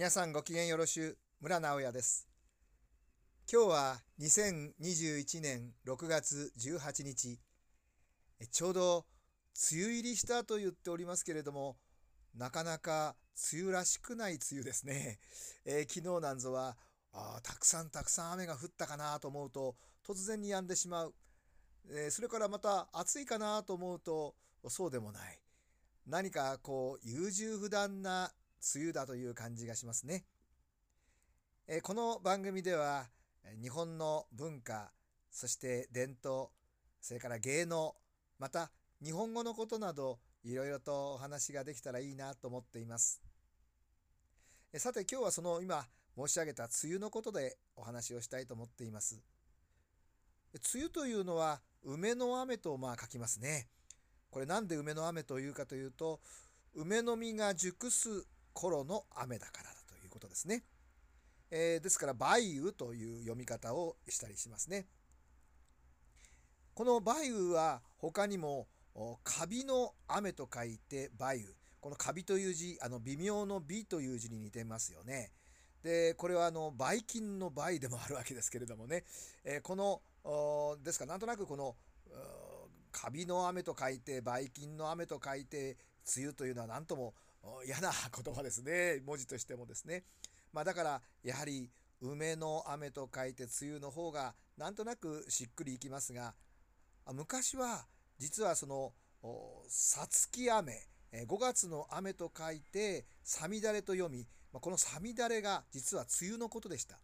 皆さんご機嫌よろしゅう村直哉です。今日は2021年6月18日。ちょうど梅雨入りしたと言っておりますけれどもなかなか梅雨らしくない梅雨ですね、えー、昨日なんぞはあたくさんたくさん雨が降ったかなと思うと突然に止んでしまう、え、それからまた暑いかなと思うとそうでもない。何かこう優柔不断な梅雨だという感じがしますね。えこの番組では日本の文化そして伝統それから芸能また日本語のことなどいろいろとお話ができたらいいなと思っています。さて今日はその今申し上げた梅雨のことでお話をしたいと思っています。梅雨というのは梅の雨とまあ書きますね。これなんで梅の雨というかというと梅の実が熟す頃の雨だからだということですね。えー、ですから梅雨という読み方をしたりしますね。この梅雨は他にもカビの雨と書いて梅雨。このカビという字、あの微妙の美という字に似てますよね。で、これはあの、ばい菌の梅でもあるわけですけれどもね。えー、この、ですからなんとなくこの、カビの雨と書いて、ばい菌の雨と書いて、梅雨というのは何とも嫌な言葉ですね。文字としてもですね。まあだからやはり梅の雨と書いて梅雨の方がなんとなくしっくりいきますが昔は実はそのさつき雨5月の雨と書いてさみだれと読みこのさみだれが実は梅雨のことでした。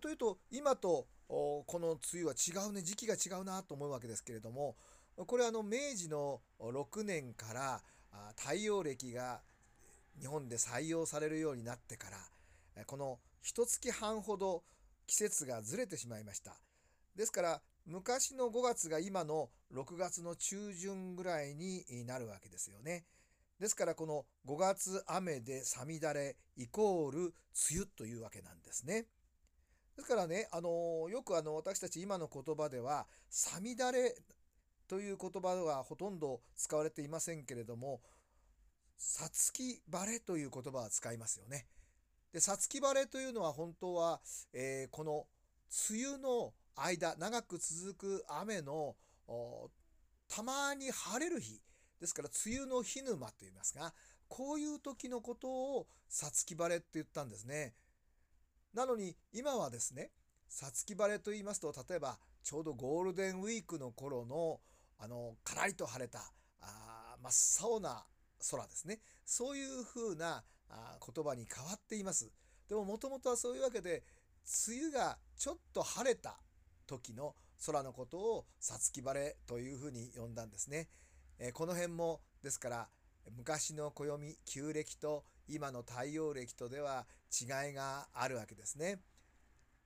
というと今とこの梅雨は違うね時期が違うなと思うわけですけれどもこれはあの明治の6年から太陽暦が日本で採用されるようになってからこの一月半ほど季節がずれてしまいました。ですから昔の5月が今の6月の中旬ぐらいになるわけですよね。ですからこの5月雨でさみだれイコール梅雨というわけなんですね。ですからね、あのよくあの私たち今の言葉では「さみだれ」という言葉はほとんど使われていませんけれども「さつき晴れ」という言葉は使いますよね。で、さつき晴れというのは本当は、えー、この梅雨の間、長く続く雨のたまに晴れる日、ですから梅雨の日沼と言いますが、こういう時のことをさつき晴れって言ったんですね。なのに今はですね、さつき晴れと言いますと、例えばちょうどゴールデンウィークの頃のあの、からりと晴れた、あ真っ青な空ですね。そういうふうなあ言葉に変わっています。でももともとはそういうわけで、梅雨がちょっと晴れた時の空のことをさつき晴れというふうに呼んだんですね。えー、この辺もですから昔の暦旧暦と今の太陽暦とでは違いがあるわけですね。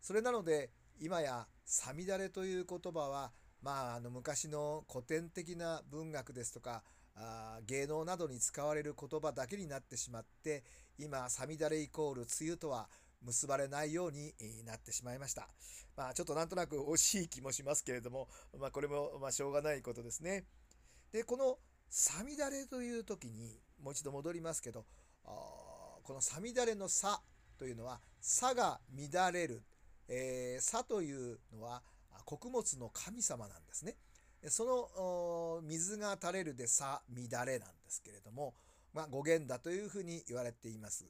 それなので今や「さみだれ」という言葉はまあ、あの昔の古典的な文学ですとかあ芸能などに使われる言葉だけになってしまって今「さみだれ」イコール「梅雨」とは結ばれないようになってしまいました。まあ、ちょっとなんとなく惜しい気もしますけれども、まあ、これもまあしょうがないことですね。でこの「さみだれ」という時にもう一度戻りますけどこの「さみだれ」の「さ」というのは「さ」が乱れる「えー、さ」というのは「穀物の神様なんですね。その水が垂れるでさ乱れなんですけれども、まあ、語源だというふうに言われています。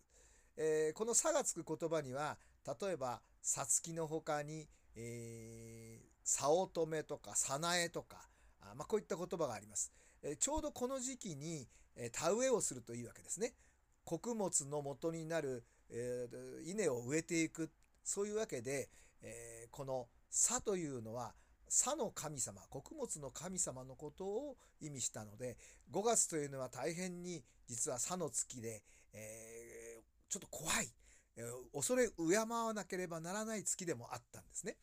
えー、この「さ」がつく言葉には例えば「さつき」の他に「えー、さおとめ」とか「さなえ」とかあ、まあ、こういった言葉があります。えー、ちょうどこの時期に、えー、田植えをするというわけですね。穀物の元になる、えー、稲を植えていくそういうわけで、えー、この「さというのは、さの神様、穀物の神様のことを意味したので、5月というのは大変に実はさの月で、えー、ちょっと怖い、えー、恐れ敬わなければならない月でもあったんですね。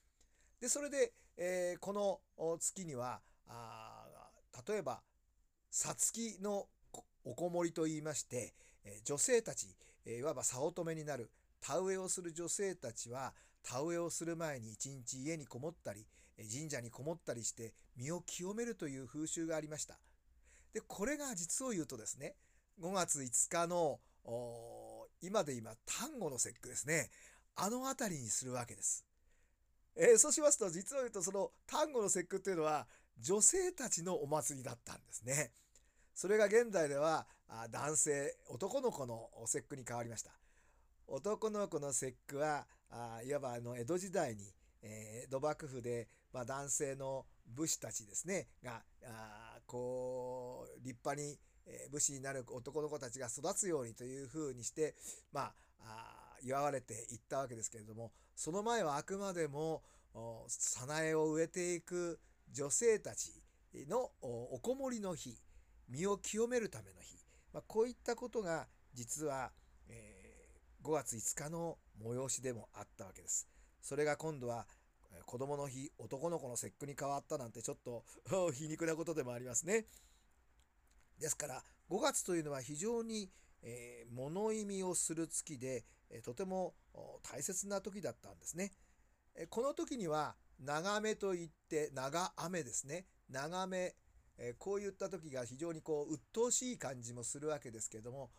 で、それで、えー、この月には、あ例えば、さつきのおこもりと言いまして、え女性たち、えいわば早乙女になる田植えをする女性たちは田植えをする前に一日家にこもったり神社にこもったりして身を清めるという風習がありました。でこれが実を言うとですね5月5日の今で今端午の節句ですねあの辺りにするわけです。えー、そうしますと実を言うとその端午の節句っていうのは女性たちのお祭りだったんですね。それが現代では男性男の子の節句に変わりました。男の子の節句はあいわばあの江戸時代に、えー、土幕府で、まあ、男性の武士たちですねがあこう立派に武士になる男の子たちが育つようにというふうにしてまあ祝われていったわけですけれどもその前はあくまでも早苗を植えていく女性たちのおこもりの日身を清めるための日、まあ、こういったことが実は、えー、5月5日の催しでもあったわけです。それが今度は子供の日男の子の節句に変わったなんてちょっと 皮肉なことでもありますね。ですから5月というのは非常に、えー、物意味をする月で、え、とても大切な時だったんですね。え、この時には長雨といって長雨ですね長雨、えこういった時が非常にこう鬱陶しい感じもするわけですけれども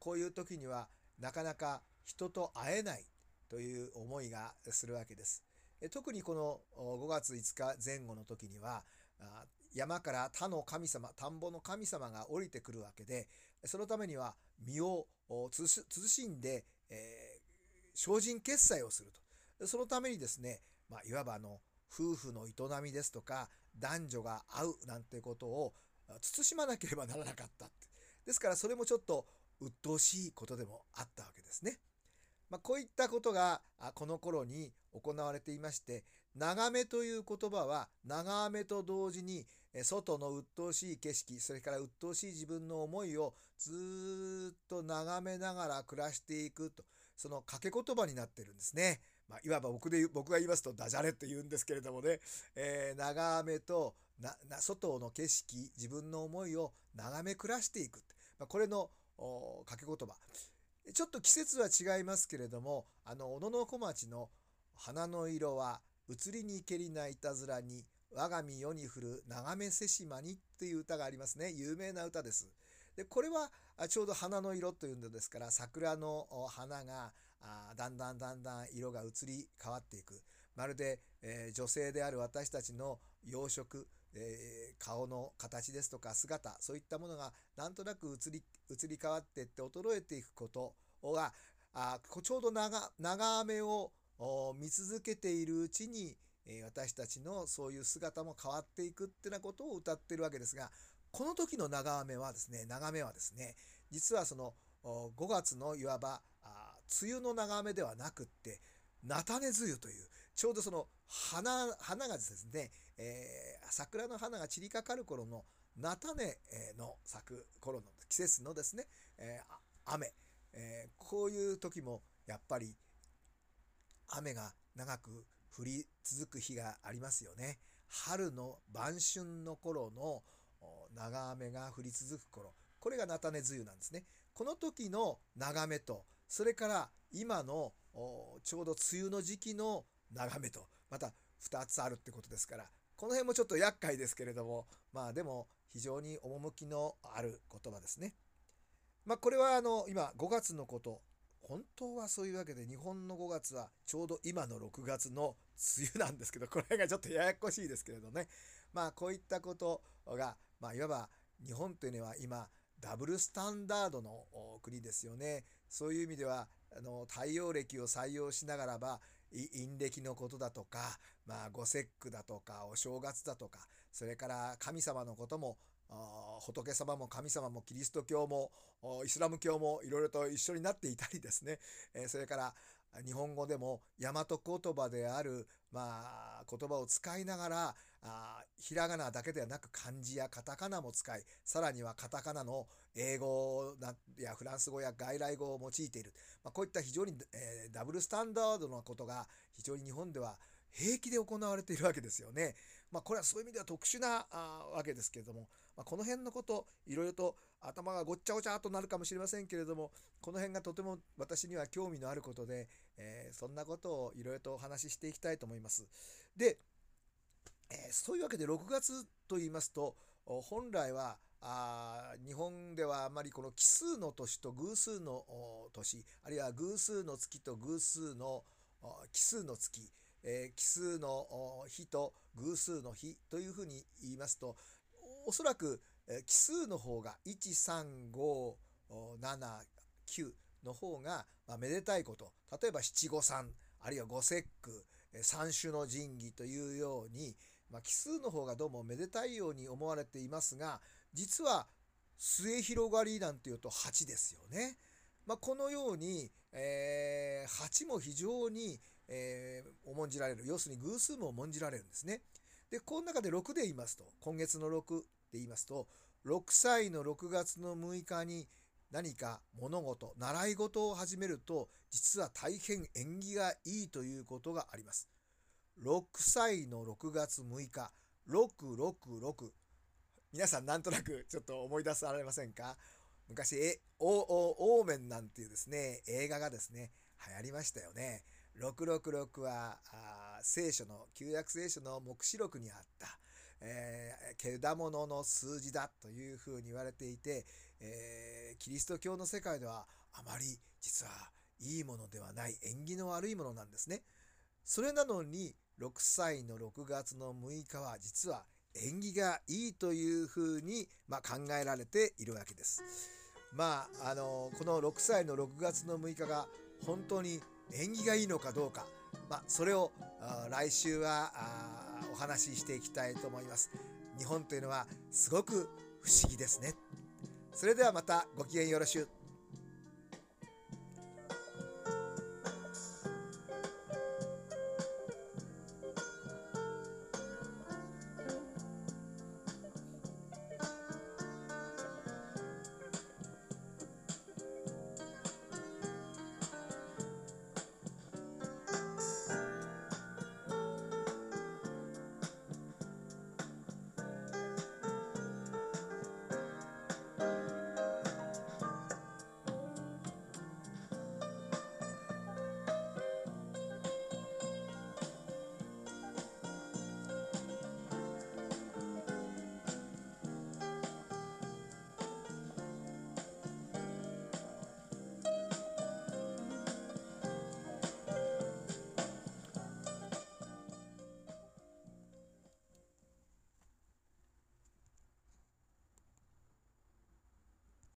こういう時にはなかなか人と会えないという思いがするわけです。特にこの5月5日前後の時には山から他の神様田んぼの神様が降りてくるわけでそのためには身を慎んで、えー、精進決済をするとそのためにですね、まあ、いわばあの夫婦の営みですとか男女が会うなんてことを慎まなければならなかったですからそれもちょっと鬱陶しいことでもあったわけですね。まあ、こういったことがこの頃に行われていまして長めという言葉は長雨と同時に外の鬱陶しい景色それから鬱陶しい自分の思いをずっと眺めながら暮らしていくとその掛け言葉になってるんですね。まあ、いわば僕で僕が言いますとダジャレって言うんですけれどもね、えー、長雨となな外の景色自分の思いを眺め暮らしていく、まあ、これの掛け言葉。ちょっと季節は違いますけれどもあの小野小町の「花の色は移りにけりないたずらに我が身世に降る長めせしまにっていう歌がありますね。有名な歌です。で、これはちょうど花の色というのですから、桜の花がだんだんだんだん色が移り変わっていく。まるで、えー、女性である私たちの養殖、えー、顔の形ですとか姿、そういったものがなんとなく移り移り変わっていって衰えていくことが、あちょうど長長雨を見続けているうちにえ私たちのそういう姿も変わっていくってなことを歌ってるわけですがこの時の長雨はですね長めはですね実はその5月のいわば梅雨の長雨ではなくって菜種梅雨というちょうどその花花がですね、えー、桜の花が散りかかる頃の菜種の咲く頃の季節のですね、えー、雨、えー、こういう時もやっぱり雨が長く降り続く日がありますよね。春の晩春の頃の長雨が降り続く頃、これが菜種梅雨なんですね。この時の長めと、それから今のちょうど梅雨の時期の長めと、また2つあるってことですから、この辺もちょっと厄介ですけれども、まあでも非常に趣のある言葉ですね。まあこれはあの今5月のこと、本当はそういうわけで日本の5月はちょうど今の6月の梅雨なんですけどこれがちょっとややこしいですけれどね。まあこういったことが、まあ、いわば日本というのは今ダブルスタンダードの国ですよね。そういう意味ではあの太陽暦を採用しながらば陰暦のことだとか、まあ、五節句だとかお正月だとかそれから神様のことも仏様も神様もキリスト教もイスラム教もいろいろと一緒になっていたりですね、えそれから日本語でも大和言葉である、まあ、言葉を使いながらあひらがなだけではなく漢字やカタカナも使いさらにはカタカナの英語やフランス語や外来語を用いている、まあ、こういった非常に、えー、ダブルスタンダードなことが非常に日本では平気で行われているわけですよね。まあ、これはそういう意味では特殊なあわけですけれども、まあ、この辺のこといろいろと頭がごっちゃごちゃとなるかもしれませんけれどもこの辺がとても私には興味のあることで、えー、そんなことをいろいろとお話ししていきたいと思います。で、えー、そういうわけで6月と言いますと本来はあ日本本ではあまりこの奇数の年と偶数の年あるいは偶数の月と偶数の奇数の月、えー、奇数の日と偶数の日というふうに言いますとおそらく奇数の方が1357 9の方が、まあ、めでたいこと例えば七五三あるいは五節句三種の神器というように、まあ、奇数の方がどうもめでたいように思われていますが実は末広がりなんていうと8ですよね。まあ、このように、えー、8も非常に、えー、重んじられる要するに偶数も重んじられるんですね。でこの中で6で言いますと今月の6で言いますと6歳の6月の6日に何か物事習い事を始めると実は大変縁起がいいということがあります。6歳の6月6日666皆さんなんとなくちょっと思い出されませんか？昔えオオーメンなんていうですね映画がですね流行りましたよね。666はあ聖書の旧約聖書の黙示録にあった、えー、獣の数字だというふうに言われていて、えー、キリスト教の世界ではあまり実はいいものではない縁起の悪いものなんですね。それなのに6歳の6月の6日は実は縁起がいいというふうに、まあ、考えられているわけです。まああのこの6歳の6月の6日が本当に縁起がいいのかどうか、まあ、それを来週はお話ししていきたいと思います。日本というのはすごく不思議ですね。それではまたごきげんよろしゅう。